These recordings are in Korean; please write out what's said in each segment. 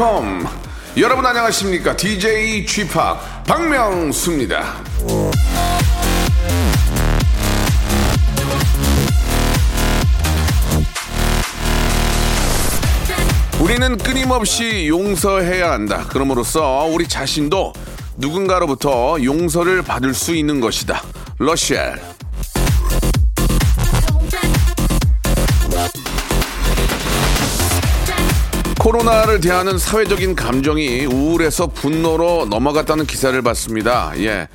컴. 여러분 안녕하십니까? DJ g p 박명수입니다. 우리는 끊임없이 용서해야 한다. 그럼으로써 우리 자신도 누군가로부터 용서를 받을 수 있는 것이다. 러시아 코로나를 대하는 사회적인 감정이 우울에서 분노로 넘어갔다는 기사를 봤습니다. 예.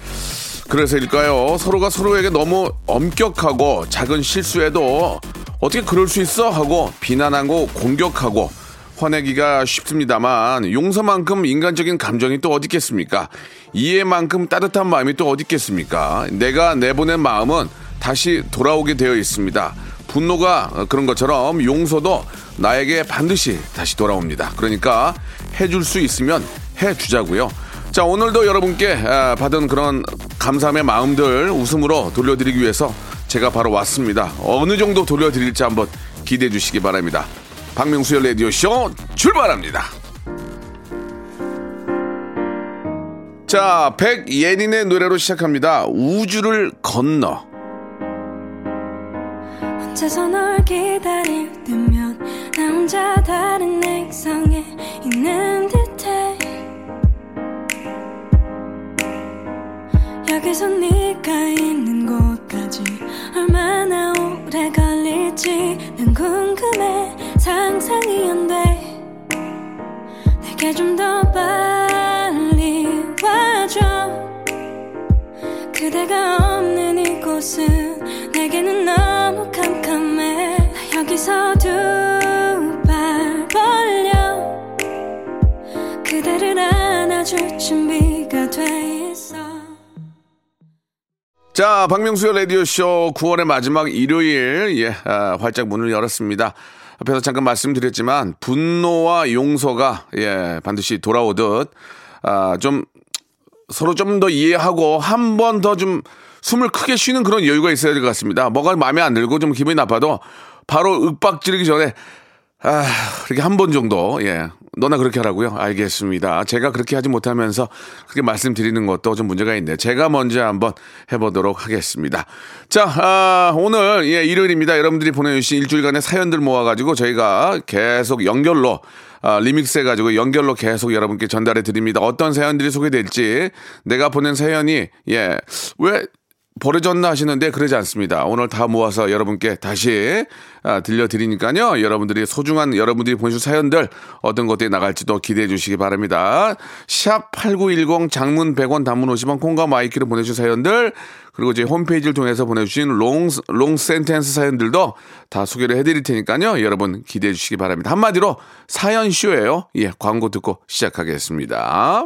그래서일까요? 서로가 서로에게 너무 엄격하고 작은 실수에도 어떻게 그럴 수 있어? 하고 비난하고 공격하고 화내기가 쉽습니다만 용서만큼 인간적인 감정이 또 어디 있겠습니까? 이해만큼 따뜻한 마음이 또 어디 있겠습니까? 내가 내보낸 마음은 다시 돌아오게 되어 있습니다. 분노가 그런 것처럼 용서도 나에게 반드시 다시 돌아옵니다. 그러니까 해줄 수 있으면 해주자고요. 자 오늘도 여러분께 아, 받은 그런 감사함의 마음들 웃음으로 돌려드리기 위해서 제가 바로 왔습니다. 어느 정도 돌려드릴지 한번 기대해 주시기 바랍니다. 박명수의 라디오 쇼 출발합니다. 자 백예린의 노래로 시작합니다. 우주를 건너. 혼자서 널 기다릴 때면 나 혼자 다른 액상에 있는 듯해. 여기서 네가 있는 곳까지 얼마나 오래 걸릴지 난 궁금해. 상상이 안 돼 내게 좀 더 빨리 와줘. 그대가 없는 이곳은 내게는 너무 캄캄해. 나 여기서 두 안아줄 준비가 돼 있어 자, 박명수의 라디오쇼 9월의 마지막 일요일, 예, 아, 활짝 문을 열었습니다. 앞에서 잠깐 말씀드렸지만, 분노와 용서가, 예, 반드시 돌아오듯, 아, 좀, 서로 좀 더 이해하고, 한 번 더 좀 숨을 크게 쉬는 그런 여유가 있어야 될 것 같습니다. 뭐가 마음에 안 들고 좀 기분이 나빠도, 바로 윽박 지르기 전에, 아, 이렇게 한 번 정도, 예. 너나 그렇게 하라고요? 알겠습니다. 제가 그렇게 하지 못하면서 그렇게 말씀드리는 것도 좀 문제가 있네요. 제가 먼저 한번 해보도록 하겠습니다. 자, 아, 오늘, 예, 일요일입니다. 여러분들이 보내주신 일주일간의 사연들 모아가지고 저희가 계속 연결로 아, 리믹스 해가지고 연결로 계속 여러분께 전달해 드립니다. 어떤 사연들이 소개될지 내가 보낸 사연이, 예, 왜 버려졌나 하시는데 그러지 않습니다. 오늘 다 모아서 여러분께 다시 아, 들려드리니까요. 여러분들이 소중한 여러분들이 보내주신 사연들 어떤 것들이 나갈지도 기대해 주시기 바랍니다. 샵 8910 장문 100원 단문 50원 콩과 마이케이로 보내주신 사연들 그리고 이제 홈페이지를 통해서 보내주신 long, long sentence 사연들도 다 소개를 해드릴 테니까요. 여러분 기대해 주시기 바랍니다. 한마디로 사연쇼예요. 예, 광고 듣고 시작하겠습니다.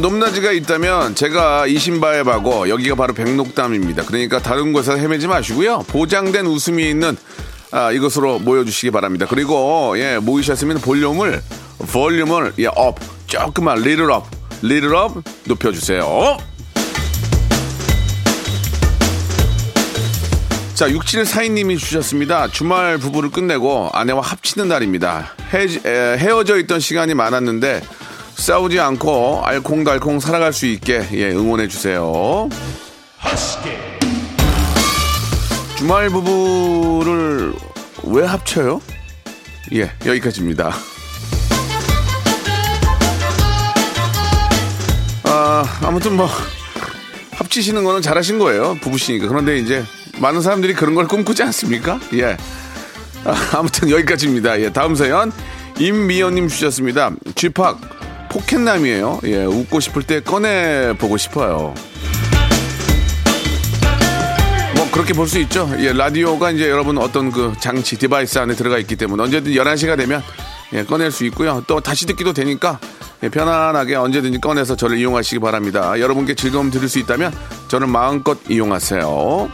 높낮이가 있다면 제가 이신바에바고 여기가 바로 백록담입니다. 그러니까 다른 곳에서 헤매지 마시고요. 보장된 웃음이 있는 아, 이것으로 모여주시기 바랍니다. 그리고 예 모이셨으면 볼륨을 볼륨을 예 up, 조금만 little up, little up 높여주세요. 자, 6742님이 주셨습니다. 주말 부부를 끝내고 아내와 합치는 날입니다. 헤, 에, 헤어져 있던 시간이 많았는데 싸우지 않고 알콩달콩 살아갈 수 있게 예, 응원해 주세요. 주말 부부를 왜 합쳐요? 예, 여기까지입니다. 아, 아무튼 뭐 합치시는 거는 잘하신 거예요. 부부시니까. 그런데 이제 많은 사람들이 그런 걸 꿈꾸지 않습니까? 예. 아, 아무튼 여기까지입니다. 예, 다음 사연 임미연님 주셨습니다. 쥐팍 포켓남이에요. 예, 웃고 싶을 때 꺼내 보고 싶어요. 뭐 그렇게 볼 수 있죠. 예, 라디오가 이제 여러분 어떤 그 장치 device 안에 들어가 있기 때문에 언제든 11시가 되면 예, 꺼낼 수 있고요. 또 다시 듣기도 되니까 예, 편안하게 언제든지 꺼내서 저를 이용하시기 바랍니다. 여러분께 즐거움 드릴 수 있다면 저는 마음껏 이용하세요.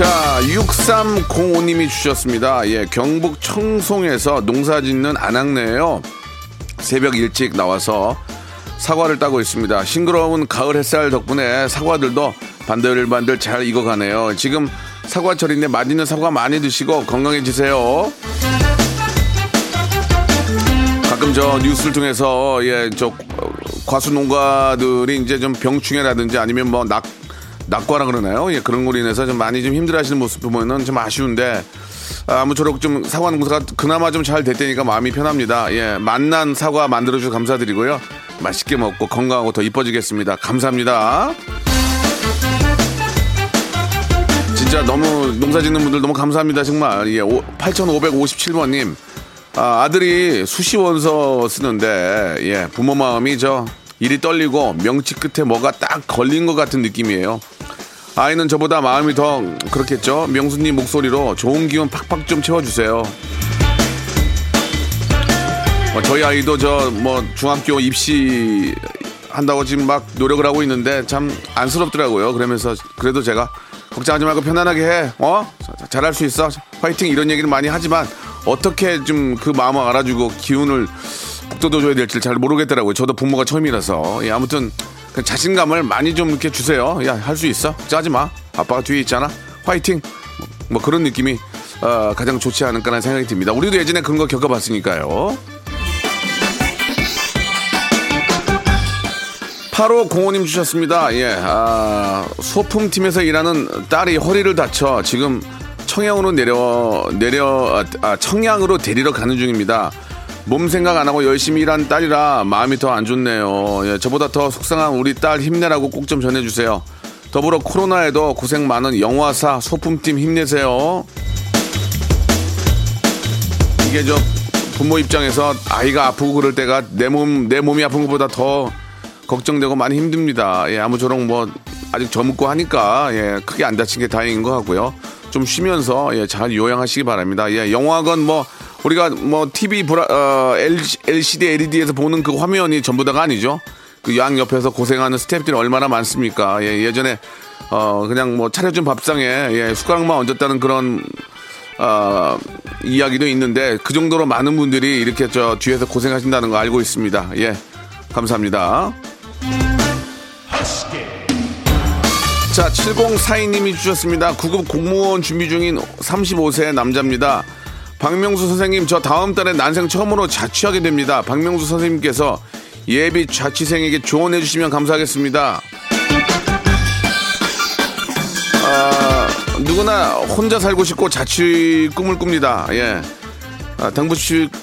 자, 6305님이 주셨습니다. 예, 경북 청송에서 농사 짓는 아낙네예요. 새벽 일찍 나와서 사과를 따고 있습니다. 싱그러운 가을 햇살 덕분에 사과들도 반들반들 잘 익어가네요. 지금 사과철인데 맛있는 사과 많이 드시고 건강해지세요. 가끔 저 뉴스를 통해서 예 저 과수 농가들이 이제 좀 병충해라든지 아니면 뭐 낙 낙과라 그러나요? 예 그런 걸로 인해서 좀 많이 좀 힘들어하시는 모습 보면은 좀 아쉬운데 아, 아무쪼록 좀 사과 농사가 그나마 좀 잘 됐다니까 마음이 편합니다. 예 만난 사과 만들어주셔서 감사드리고요. 맛있게 먹고 건강하고 더 이뻐지겠습니다. 감사합니다. 진짜 너무 농사 짓는 분들 너무 감사합니다. 정말. 예, 8557번님. 아, 아들이 수시 원서 쓰는데, 예, 부모 마음이 저 일이 떨리고 명치 끝에 뭐가 딱 걸린 것 같은 느낌이에요. 아이는 저보다 마음이 더 그렇겠죠? 명수님 목소리로 좋은 기운 팍팍 좀 채워주세요. 뭐 저희 아이도 저 뭐 중학교 입시 한다고 지금 막 노력을 하고 있는데 참 안쓰럽더라고요. 그러면서 그래도 제가 걱정하지 말고 편안하게 해. 어? 잘할 수 있어. 화이팅 이런 얘기를 많이 하지만 어떻게 좀 그 마음을 알아주고 기운을 북돋워줘야 될지 잘 모르겠더라고요. 저도 부모가 처음이라서. 예, 아무튼 그 자신감을 많이 좀 이렇게 주세요. 야, 할 수 있어. 짜지 마. 아빠가 뒤에 있잖아. 화이팅. 뭐, 뭐 그런 느낌이 어, 가장 좋지 않을까라는 생각이 듭니다. 우리도 예전에 그런 거 겪어봤으니까요. 8호 공호님 주셨습니다. 예, 아, 소품팀에서 일하는 딸이 허리를 다쳐 지금 청양으로 내려, 내려, 아, 청양으로 데리러 가는 중입니다. 몸 생각 안 하고 열심히 일한 딸이라 마음이 더 안 좋네요. 예, 저보다 더 속상한 우리 딸 힘내라고 꼭 좀 전해주세요. 더불어 코로나에도 고생 많은 영화사 소품팀 힘내세요. 이게 저 부모 입장에서 아이가 아프고 그럴 때가 내 몸, 내 몸이 아픈 것보다 더 걱정되고 많이 힘듭니다. 예, 아무쪼록 뭐 아직 젊고 하니까 예, 크게 안 다친 게 다행인 것 같고요. 좀 쉬면서 예, 잘 요양하시기 바랍니다. 예, 영화관 뭐 우리가 뭐 TV 브라, 어, LCD, LED에서 보는 그 화면이 전부 다가 아니죠. 그 양 옆에서 고생하는 스태프들이 얼마나 많습니까? 예, 예전에 어 그냥 뭐 차려준 밥상에 예, 숟가락만 얹었다는 그런 어, 이야기도 있는데 그 정도로 많은 분들이 이렇게 저 뒤에서 고생하신다는 거 알고 있습니다. 예, 감사합니다. 자, 7042님이 주셨습니다. 9급 공무원 준비 중인 35세 남자입니다. 박명수 선생님, 저 다음 달에 난생 처음으로 자취하게 됩니다. 박명수 선생님께서 예비 자취생에게 조언해 주시면 감사하겠습니다. 아, 누구나 혼자 살고 싶고 자취 꿈을 꿉니다. 예. 아, 당부,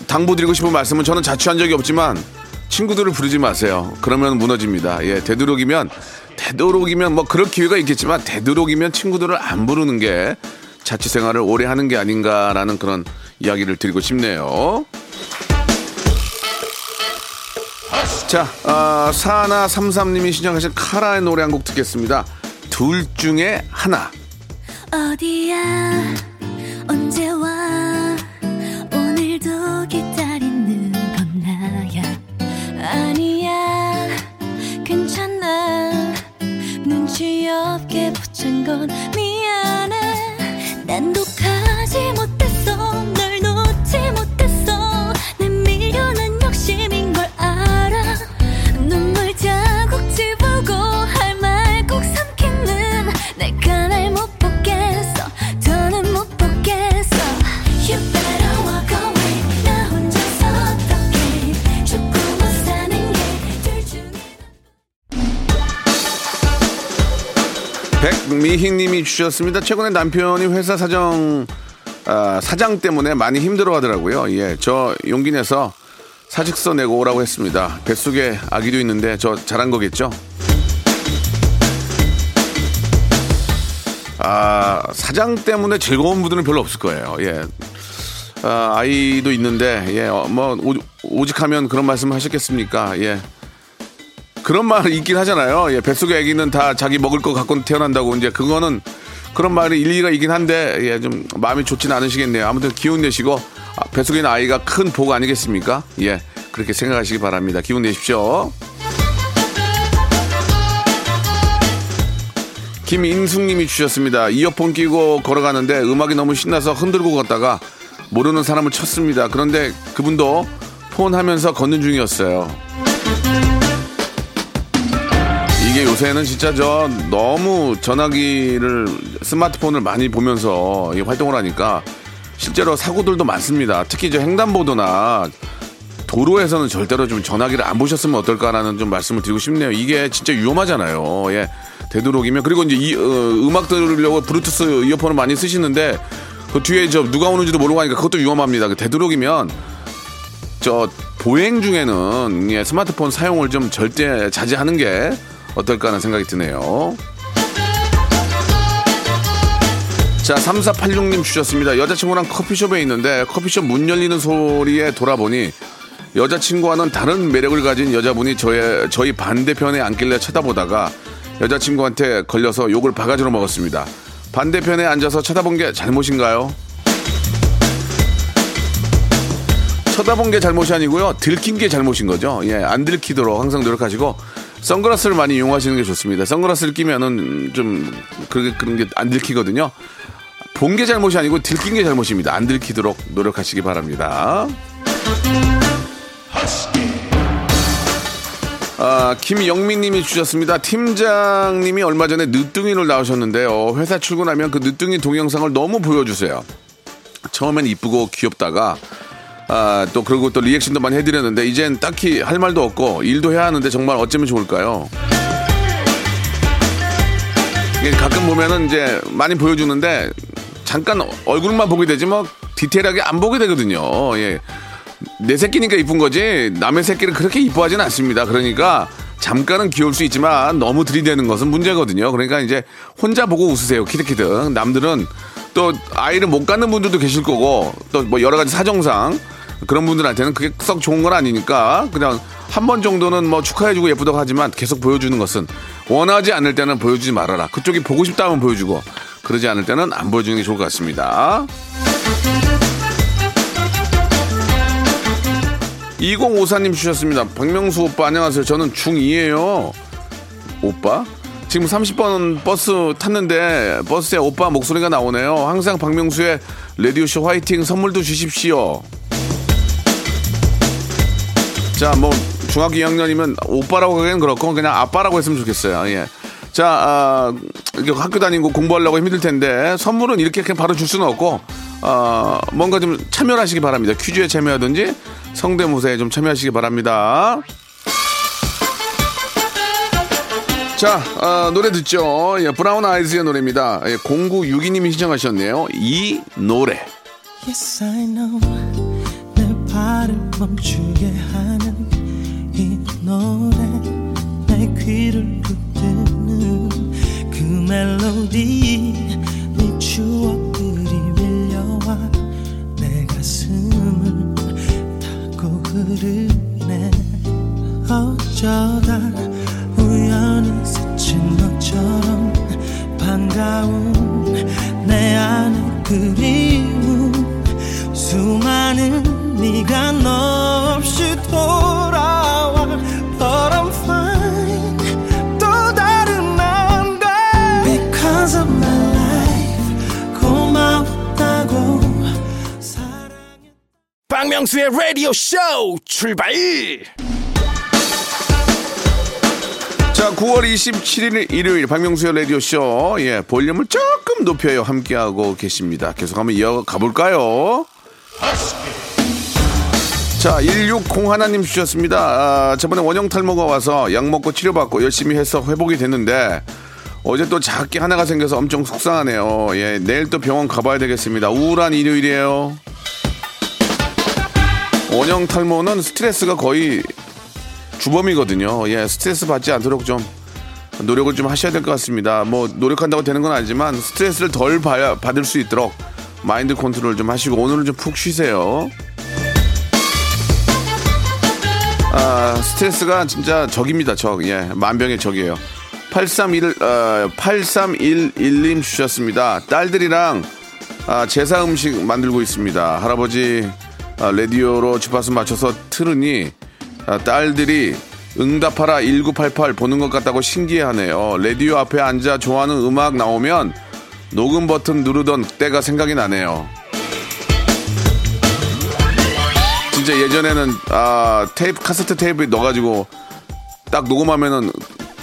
당부 드리고 싶은 말씀은 저는 자취한 적이 없지만 친구들을 부르지 마세요. 그러면 무너집니다. 예, 되도록이면 되도록이면 뭐 그럴 기회가 있겠지만 되도록이면 친구들을 안 부르는 게 자취 생활을 오래 하는 게 아닌가라는 그런 이야기를 드리고 싶네요. 자, 아, 사나 삼삼님이 신청하신 카라의 노래 한 곡 듣겠습니다. 둘 중에 하나. 어디야? 언제 와? 오늘도 기다리는 건 나야? 아니야. 괜찮아. 눈치 없게 붙인 건 미안해. 난 독하지 못 백미희님이 주셨습니다. 최근에 남편이 회사 사정 아, 사장 때문에 많이 힘들어하더라고요. 예, 저 용기 내서 사직서 내고 오라고 했습니다. 뱃속에 아기도 있는데 저 잘한 거겠죠? 아, 사장 때문에 즐거운 분들은 별로 없을 거예요. 예. 아, 아이도 있는데, 예, 어, 뭐, 오, 오직하면 그런 말씀 하셨겠습니까? 예. 그런 말 있긴 하잖아요. 예, 뱃속에 아기는 다 자기 먹을 거 갖고 태어난다고. 이제 그거는 그런 말이 일리가 있긴 한데, 예, 좀 마음이 좋진 않으시겠네요. 아무튼 기운 내시고, 아, 뱃속에 있는 아이가 큰 복 아니겠습니까? 예, 그렇게 생각하시기 바랍니다. 기운 내십시오. 김인숙님이 주셨습니다. 이어폰 끼고 걸어가는데 음악이 너무 신나서 흔들고 걷다가 모르는 사람을 쳤습니다. 그런데 그분도 폰 하면서 걷는 중이었어요. 이게 요새는 진짜 저 너무 전화기를 스마트폰을 많이 보면서 이 활동을 하니까 실제로 사고들도 많습니다. 특히 저 횡단보도나 도로에서는 절대로 좀 전화기를 안 보셨으면 어떨까라는 좀 말씀을 드리고 싶네요. 이게 진짜 위험하잖아요. 예. 되도록이면 그리고 이제 이, 어, 음악 들으려고 브루투스 이어폰을 많이 쓰시는데 그 뒤에 저 누가 오는지도 모르고 하니까 그것도 위험합니다. 그 되도록이면 저 보행 중에는 예, 스마트폰 사용을 좀 절대 자제하는 게 어떨까 하는 생각이 드네요. 자, 3486님 주셨습니다. 여자친구랑 커피숍에 있는데 커피숍 문 열리는 소리에 돌아보니 여자친구와는 다른 매력을 가진 여자분이 저의, 저희 반대편에 앉길래 쳐다보다가 여자친구한테 걸려서 욕을 바가지로 먹었습니다. 반대편에 앉아서 쳐다본 게 잘못인가요? 쳐다본 게 잘못이 아니고요. 들킨 게 잘못인 거죠. 예, 안 들키도록 항상 노력하시고 선글라스를 많이 이용하시는 게 좋습니다. 선글라스를 끼면은 좀 그런 그런 게 안 들키거든요. 본 게 잘못이 아니고 들킨 게 잘못입니다. 안 들키도록 노력하시기 바랍니다. 아, 김영민 님이 주셨습니다. 팀장님이 얼마 전에 늦둥이를 나오셨는데요. 회사 출근하면 그 늦둥이 동영상을 너무 보여주세요. 처음엔 이쁘고 귀엽다가 아, 또 그리고 또 리액션도 많이 해드렸는데 이젠 딱히 할 말도 없고 일도 해야 하는데 정말 어쩌면 좋을까요? 이게 가끔 보면은 이제 많이 보여주는데 잠깐 얼굴만 보게 되지 뭐 디테일하게 안 보게 되거든요. 예. 내 새끼니까 이쁜 거지 남의 새끼를 그렇게 이뻐하지는 않습니다. 그러니까 잠깐은 귀여울 수 있지만 너무 들이대는 것은 문제거든요. 그러니까 이제 혼자 보고 웃으세요. 키득키득. 남들은 또 아이를 못 갖는 분들도 계실 거고 또 뭐 여러 가지 사정상 그런 분들한테는 그게 썩 좋은 건 아니니까 그냥 한 번 정도는 뭐 축하해주고 예쁘다고 하지만 계속 보여주는 것은 원하지 않을 때는 보여주지 말아라. 그쪽이 보고 싶다 하면 보여주고 그러지 않을 때는 안 보여주는 게 좋을 것 같습니다. 2054님 주셨습니다. 박명수 오빠 안녕하세요. 저는 중2예요. 오빠? 지금 30번 버스 탔는데 버스에 오빠 목소리가 나오네요. 항상 박명수의 라디오쇼 화이팅 선물도 주십시오. 자, 뭐 중학교 2학년이면 오빠라고 하기엔 그렇고 그냥 아빠라고 했으면 좋겠어요. 예. 자, 아, 학교 다니고 공부하려고 힘들 텐데 선물은 이렇게 그냥 바로 줄 수는 없고 어, 뭔가 좀 참여하시기 바랍니다. 퀴즈에 참여하든지 성대모사에 좀 참여하시기 바랍니다. 자, 아, 노래 듣죠. 예, 브라운 아이즈의 노래입니다. 예, 0962님이 신청하셨네요. 이 노래. Yes, 노래 내 귀를 붙드는 그 멜로디 네 추억들이 밀려와 내 가슴을 타고 흐르네. 어쩌 라디오 쇼 출발 자, 9월 27일 일요일 박명수의 라디오 쇼. 예, 볼륨을 조금 높여요. 함께하고 계십니다. 계속 한번 이어 가 볼까요? 자, 160 하나님 주셨습니다. 아, 저번에 원형 탈모가 와서 약 먹고 치료받고 열심히 해서 회복이 됐는데 어제 또 작게 하나가 생겨서 엄청 속상하네요. 예, 내일 또 병원 가봐야 되겠습니다. 우울한 일요일이에요. 원형 탈모는 스트레스가 거의 주범이거든요. 예, 스트레스 받지 않도록 좀 노력을 좀 하셔야 될 것 같습니다. 뭐 노력한다고 되는 건 아니지만 스트레스를 덜 받을 수 있도록 마인드 컨트롤 좀 하시고 오늘은 좀 푹 쉬세요. 아, 스트레스가 진짜 적입니다. 적. 예, 만병의 적이에요. 831, 어, 8311님 주셨습니다. 딸들이랑 아, 제사 음식 만들고 있습니다. 할아버지 아, 라디오로 주파수 맞춰서 틀으니 아, 딸들이 응답하라 1988 보는 것 같다고 신기해하네요. 라디오 앞에 앉아 좋아하는 음악 나오면 녹음 버튼 누르던 때가 생각이 나네요. 진짜 예전에는 아, 테이프 카세트 테이프에 넣어가지고 딱 녹음하면은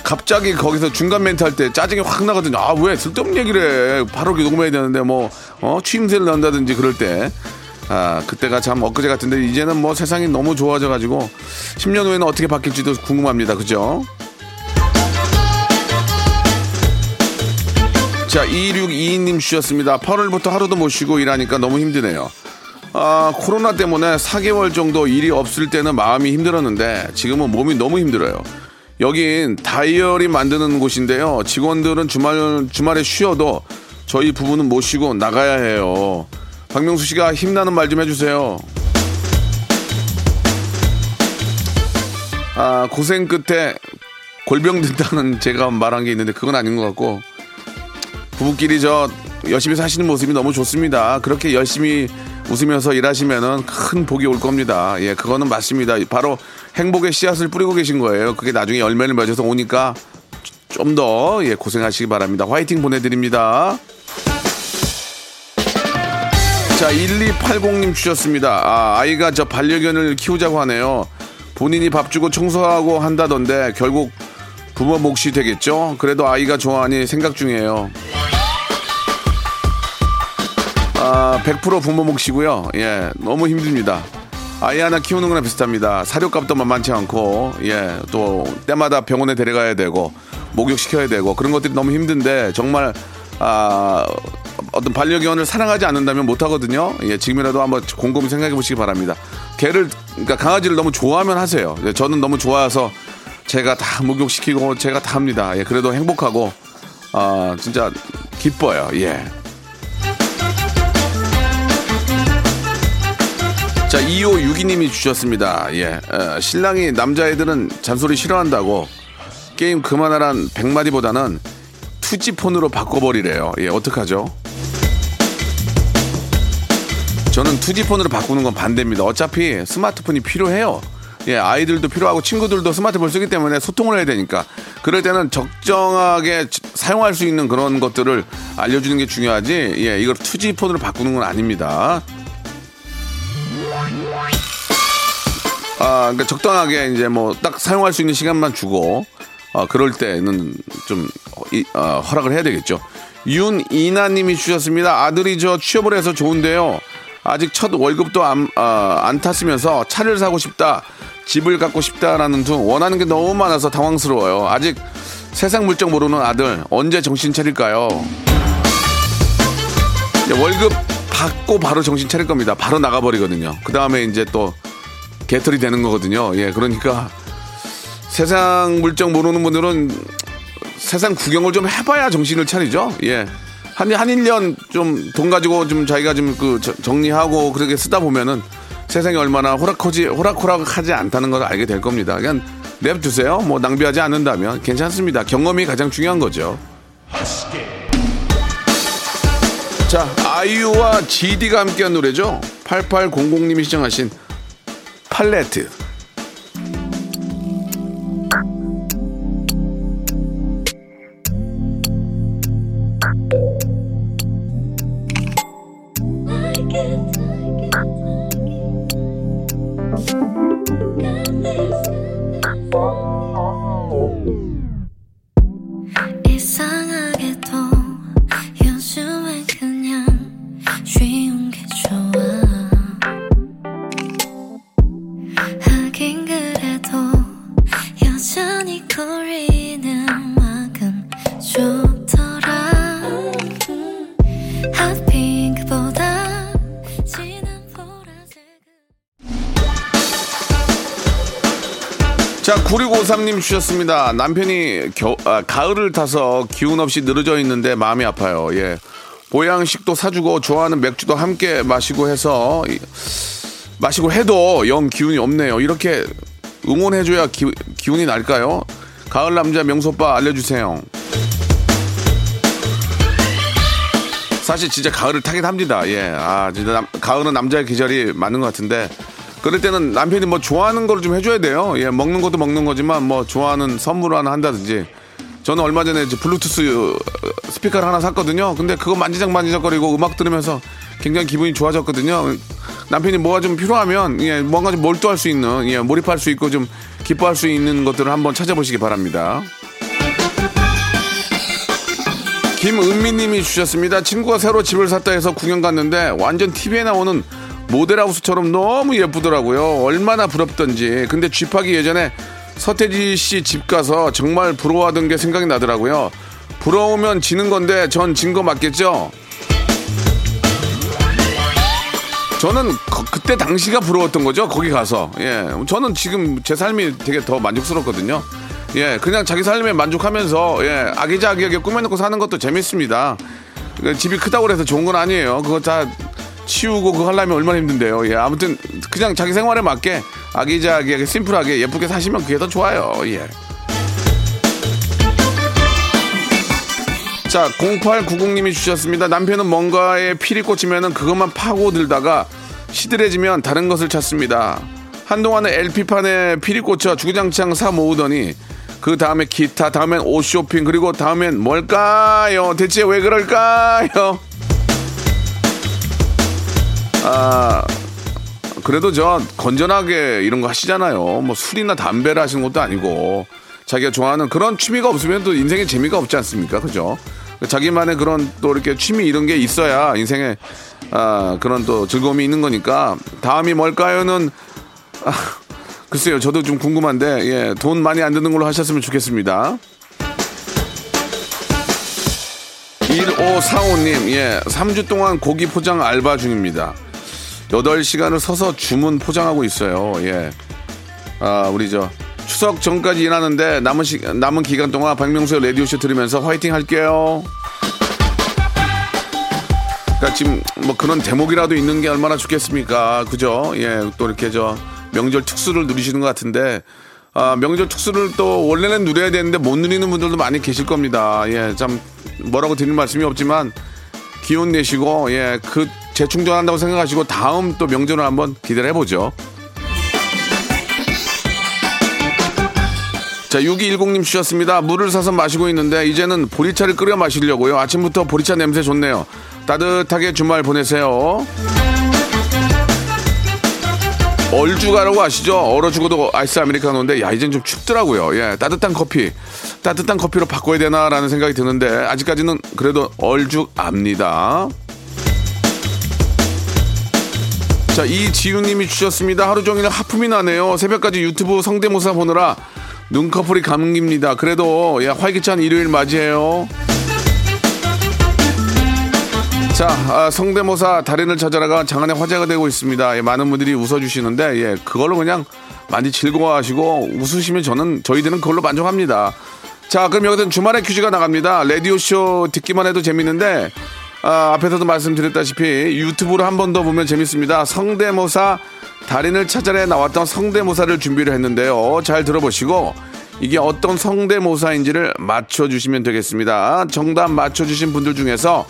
갑자기 거기서 중간 멘트 할 때 짜증이 확 나거든요. 아 왜 쓸데없는 얘기를 해? 바로 녹음해야 되는데 뭐 어, 취임새를 넣는다든지 그럴 때. 아, 그때가 참 엊그제 같은데 이제는 뭐 세상이 너무 좋아져 가지고 10년 후에는 어떻게 바뀔지도 궁금합니다. 그죠? 자, 2622님 주셨습니다. 8월부터 하루도 못 쉬고 일하니까 너무 힘드네요. 아, 코로나 때문에 4개월 정도 일이 없을 때는 마음이 힘들었는데 지금은 몸이 너무 힘들어요. 여긴 다이어리 만드는 곳인데요. 직원들은 주말, 주말에 쉬어도 저희 부부는 못 쉬고 나가야 해요. 박명수 씨가 힘나는 말 좀 해주세요. 아, 고생 끝에 골병 든다는 제가 말한 게 있는데 그건 아닌 것 같고 부부끼리 저 열심히 사시는 모습이 너무 좋습니다. 그렇게 열심히 웃으면서 일하시면은 큰 복이 올 겁니다. 예, 그거는 맞습니다. 바로 행복의 씨앗을 뿌리고 계신 거예요. 그게 나중에 열매를 맺어서 오니까 좀 더 예, 고생하시기 바랍니다. 화이팅 보내드립니다. 자, 1280님 주셨습니다. 아, 아이가 저 반려견을 키우자고 하네요. 본인이 밥 주고 청소하고 한다던데 결국 부모 몫이 되겠죠? 그래도 아이가 좋아하니 생각 중이에요. 아, 100% 부모 몫이고요. 예, 너무 힘듭니다. 아이 하나 키우는 거나 비슷합니다. 사료값도 만만치 않고, 예, 또 때마다 병원에 데려가야 되고, 목욕시켜야 되고, 그런 것들이 너무 힘든데, 정말, 아, 어떤 반려견을 사랑하지 않는다면 못하거든요. 예, 지금이라도 한번 곰곰이 생각해 보시기 바랍니다. 개를, 그러니까 강아지를 너무 좋아하면 하세요. 예, 저는 너무 좋아서 제가 다 목욕시키고 제가 다 합니다. 예, 그래도 행복하고, 아, 진짜 기뻐요. 예. 자, 2562님이 주셨습니다. 예. 어, 신랑이 남자애들은 잔소리 싫어한다고 게임 그만하란 100마디보다는 투지폰으로 바꿔버리래요. 예, 어떡하죠? 저는 투지폰으로 바꾸는 건 반대입니다. 어차피 스마트폰이 필요해요. 예, 아이들도 필요하고 친구들도 스마트폰 쓰기 때문에 소통을 해야 되니까. 그럴 때는 적정하게 지- 사용할 수 있는 그런 것들을 알려주는 게 중요하지. 예, 이걸 투지폰으로 바꾸는 건 아닙니다. 아, 그러니까 적당하게 이제 뭐 딱 사용할 수 있는 시간만 주고, 아, 그럴 때는 좀 어, 이- 어, 허락을 해야 되겠죠. 윤이나님이 주셨습니다. 아들이 저 취업을 해서 좋은데요. 아직 첫 월급도 안, 아, 안 탔으면서 차를 사고 싶다, 집을 갖고 싶다라는 등 원하는 게 너무 많아서 당황스러워요. 아직 세상 물정 모르는 아들 언제 정신 차릴까요? 월급 받고 바로 정신 차릴 겁니다. 바로 나가버리거든요. 그 다음에 이제 또 개털이 되는 거거든요. 예, 그러니까 세상 물정 모르는 분들은 세상 구경을 좀 해봐야 정신을 차리죠. 예. 한, 한 1년 좀 돈 가지고 좀 자기가 좀 그 정리하고 그렇게 쓰다 보면은 세상이 얼마나 호락호지, 호락호락하지 않다는 걸 알게 될 겁니다. 그냥 냅두세요. 뭐 낭비하지 않는다면 괜찮습니다. 경험이 가장 중요한 거죠. 자, 아이유와 GD가 함께한 노래죠. 8800님이 시청하신 팔레트. 5553님 주셨습니다. 남편이 겨, 아, 가을을 타서 기운 없이 늘어져 있는데 마음이 아파요. 예. 보양식도 사주고 좋아하는 맥주도 함께 마시고 해서 이, 마시고 해도 영 기운이 없네요. 이렇게 응원해줘야 기, 기운이 날까요? 가을 남자 명소빠 알려주세요. 사실 진짜 가을을 타긴 합니다. 예. 아, 진짜 남- 가을은 남자의 계절이 맞는 것 같은데. 그럴 때는 남편이 뭐 좋아하는 걸 좀 해줘야 돼요. 예, 먹는 것도 먹는 거지만 뭐 좋아하는 선물을 하나 한다든지. 저는 얼마 전에 이제 블루투스 스피커를 하나 샀거든요. 근데 그거 만지작 만지작거리고 음악 들으면서 굉장히 기분이 좋아졌거든요. 남편이 뭐가 좀 필요하면 예, 뭔가 좀 몰두할 수 있는 예, 몰입할 수 있고 좀 기뻐할 수 있는 것들을 한번 찾아보시기 바랍니다. 김은미님이 주셨습니다. 친구가 새로 집을 샀다 해서 구경 갔는데 완전 TV에 나오는 모델하우스처럼 너무 예쁘더라고요. 얼마나 부럽던지. 근데 쥐파기 예전에 서태지 씨 집 가서 정말 부러워하던 게 생각이 나더라고요. 부러우면 지는 건데 전 진 거 맞겠죠? 저는 거- 그때 당시가 부러웠던 거죠. 거기 가서. 예. 저는 지금 제 삶이 되게 더 만족스럽거든요. 예. 그냥 자기 삶에 만족하면서 예. 아기자기하게 꾸며놓고 사는 것도 재밌습니다. 그 집이 크다고 해서 좋은 건 아니에요. 그거 다 치우고 그거 하려면 얼마나 힘든데요. 예. 아무튼 그냥 자기 생활에 맞게 아기자기하게 심플하게 예쁘게 사시면 그게 더 좋아요. 예. 자, 0890님이 주셨습니다. 남편은 뭔가에 필이 꽂히면 그것만 파고들다가 시들해지면 다른 것을 찾습니다. 한동안은 LP판에 필이 꽂혀 주구장창 사 모으더니 그 다음에 기타, 다음엔 옷 쇼핑, 그리고 다음엔 뭘까요? 대체 왜 그럴까요? 아, 그래도 저 건전하게 이런 거 하시잖아요. 뭐 술이나 담배를 하시는 것도 아니고 자기가 좋아하는 그런 취미가 없으면 또 인생에 재미가 없지 않습니까? 그죠? 자기만의 그런 또 이렇게 취미 이런 게 있어야 인생에 아, 그런 또 즐거움이 있는 거니까 다음이 뭘까요는 아, 글쎄요. 저도 좀 궁금한데 예, 돈 많이 안 드는 걸로 하셨으면 좋겠습니다. 1545님, 예, 3주 동안 고기 포장 알바 중입니다. 8시간을 서서 주문 포장하고 있어요. 예. 아, 우리 저 추석 전까지 일하는데 남은 시, 남은 기간 동안 박명수의 라디오쇼 들으면서 화이팅 할게요. 그러니까 지금 뭐 그런 대목이라도 있는 게 얼마나 좋겠습니까? 그죠? 예, 또 이렇게 저 명절 특수를 누리시는 것 같은데 아, 명절 특수를 또 원래는 누려야 되는데 못 누리는 분들도 많이 계실 겁니다. 예, 참 뭐라고 드릴 말씀이 없지만 기운 내시고 예, 그 재충전한다고 생각하시고 다음 또 명절을 한번 기대를 해보죠. 자, 6210님 주셨습니다. 물을 사서 마시고 있는데 이제는 보리차를 끓여 마시려고요. 아침부터 보리차 냄새 좋네요. 따뜻하게 주말 보내세요. 얼죽아라고 아시죠? 얼어 죽어도 아이스 아메리카노인데 야 이젠 좀 춥더라고요. 예, 따뜻한 커피, 따뜻한 커피로 바꿔야 되나라는 생각이 드는데 아직까지는 그래도 얼죽압니다. 자, 이지윤님이 주셨습니다. 하루 종일 하품이 나네요. 새벽까지 유튜브 성대모사 보느라 눈꺼풀이 감깁니다. 그래도 예, 활기찬 일요일 맞이해요. 자, 아, 성대모사 달인을 찾아라가 장안의 화제가 되고 있습니다. 예, 많은 분들이 웃어주시는데, 예, 그걸로 그냥 많이 즐거워하시고 웃으시면 저는, 저희들은 그걸로 만족합니다. 자, 그럼 여기서 주말에 퀴즈가 나갑니다. 라디오 쇼 듣기만 해도 재밌는데, 아, 앞에서도 말씀드렸다시피 유튜브로 한 번 더 보면 재밌습니다. 성대모사 달인을 찾아내 나왔던 성대모사를 준비를 했는데요. 잘 들어보시고, 이게 어떤 성대모사인지를 맞춰주시면 되겠습니다. 정답 맞춰주신 분들 중에서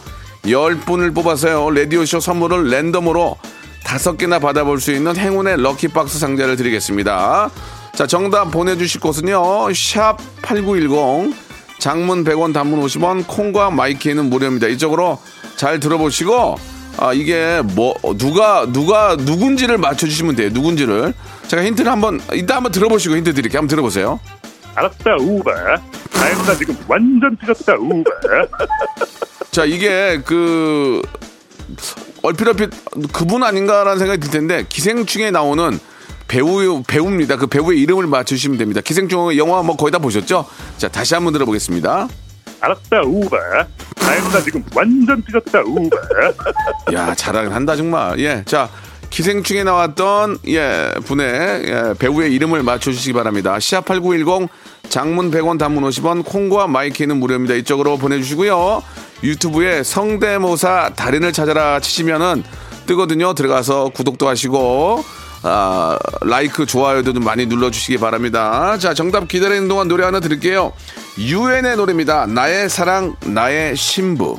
10분을 뽑아서요. 라디오쇼 선물을 랜덤으로 다섯 개나 받아볼 수 있는 행운의 럭키박스 상자를 드리겠습니다. 자, 정답 보내주실 곳은요. 샵 8910 장문 100원 단문 50원 콩과 마이키에는 무료입니다. 이쪽으로 잘 들어보시고 아, 이게 뭐 누가 누가 누군지를 맞춰주시면 돼요. 누군지를 제가 힌트를 한번 이따 한번 들어보시고 힌트 드릴게요. 한번 들어보세요. 알았다 우바 아이고 지금 완전 삐졌다 우바 자 이게 그 얼핏 얼핏 그분 아닌가라는 생각이 들 텐데 기생충에 나오는 배우 배우입니다. 그 배우의 이름을 맞추시면 됩니다. 기생충 영화 뭐 거의 다 보셨죠? 자 다시 한번 들어보겠습니다. 알았다 우바 아이고 지금 완전 삐졌다 우바 야 잘하긴 한다 정말. 예, 자 기생충에 나왔던 예 분의 예, 배우의 이름을 맞춰주시기 바랍니다. 시합8910 장문 100원 단문 50원 콩과 마이케이는 무료입니다. 이쪽으로 보내주시고요. 유튜브에 성대모사 달인을 찾아라 치시면은 뜨거든요. 들어가서 구독도 하시고 아, like 좋아요도 좀 많이 눌러주시기 바랍니다. 자 정답 기다리는 동안 노래 하나 드릴게요. 유엔의 노래입니다. 나의 사랑 나의 신부.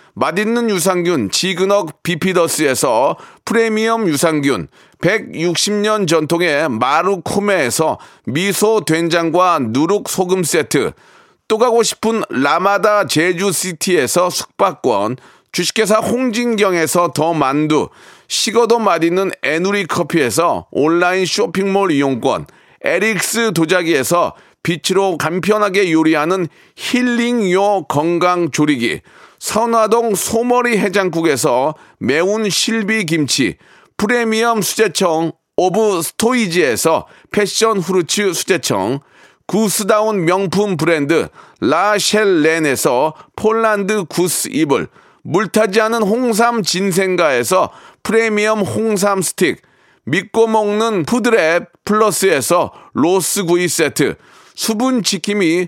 맛있는 유산균 지그넉 비피더스에서 프리미엄 유산균, 160년 전통의 마루코메에서 미소 된장과 누룩 소금 세트, 또 가고 싶은 라마다 제주시티에서 숙박권, 주식회사 홍진경에서 더 만두, 식어도 맛있는 에누리 커피에서 온라인 쇼핑몰 이용권, 에릭스 도자기에서 빛으로 간편하게 요리하는 힐링요 건강 조리기, 선화동 소머리 해장국에서 매운 실비 김치, 프리미엄 수제청 오브 스토이지에서 passion fruits 수제청, 구스다운 명품 브랜드 라셸렌에서 폴란드 구스 이불, 물타지 않은 홍삼 진생가에서 프리미엄 홍삼 스틱, 믿고 먹는 푸드랩 플러스에서 로스구이 세트, 수분 지킴이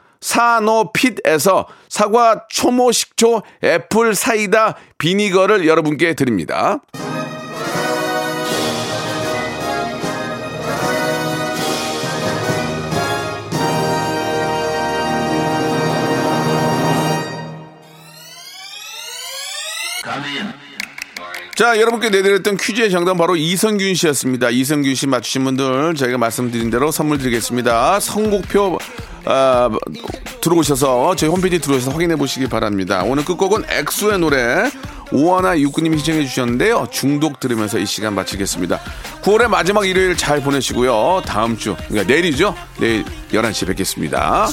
사노핏에서 사과 초모 식초 애플 사이다 비니거를 여러분께 드립니다. 자, 여러분께 내드렸던 퀴즈의 정답 바로 이성균 씨였습니다. 이성균 씨 맞추신 분들 저희가 말씀드린 대로 선물 드리겠습니다. 선곡표 아, 들어오셔서 저희 홈페이지 들어오셔서 확인해 보시기 바랍니다. 오늘 끝곡은 엑소의 노래 오하나 육구님이 시청해 주셨는데요. 중독 들으면서 이 시간 마치겠습니다. 9월의 마지막 일요일 잘 보내시고요. 다음 주, 그러니까 내일이죠. 내일 11시에 뵙겠습니다.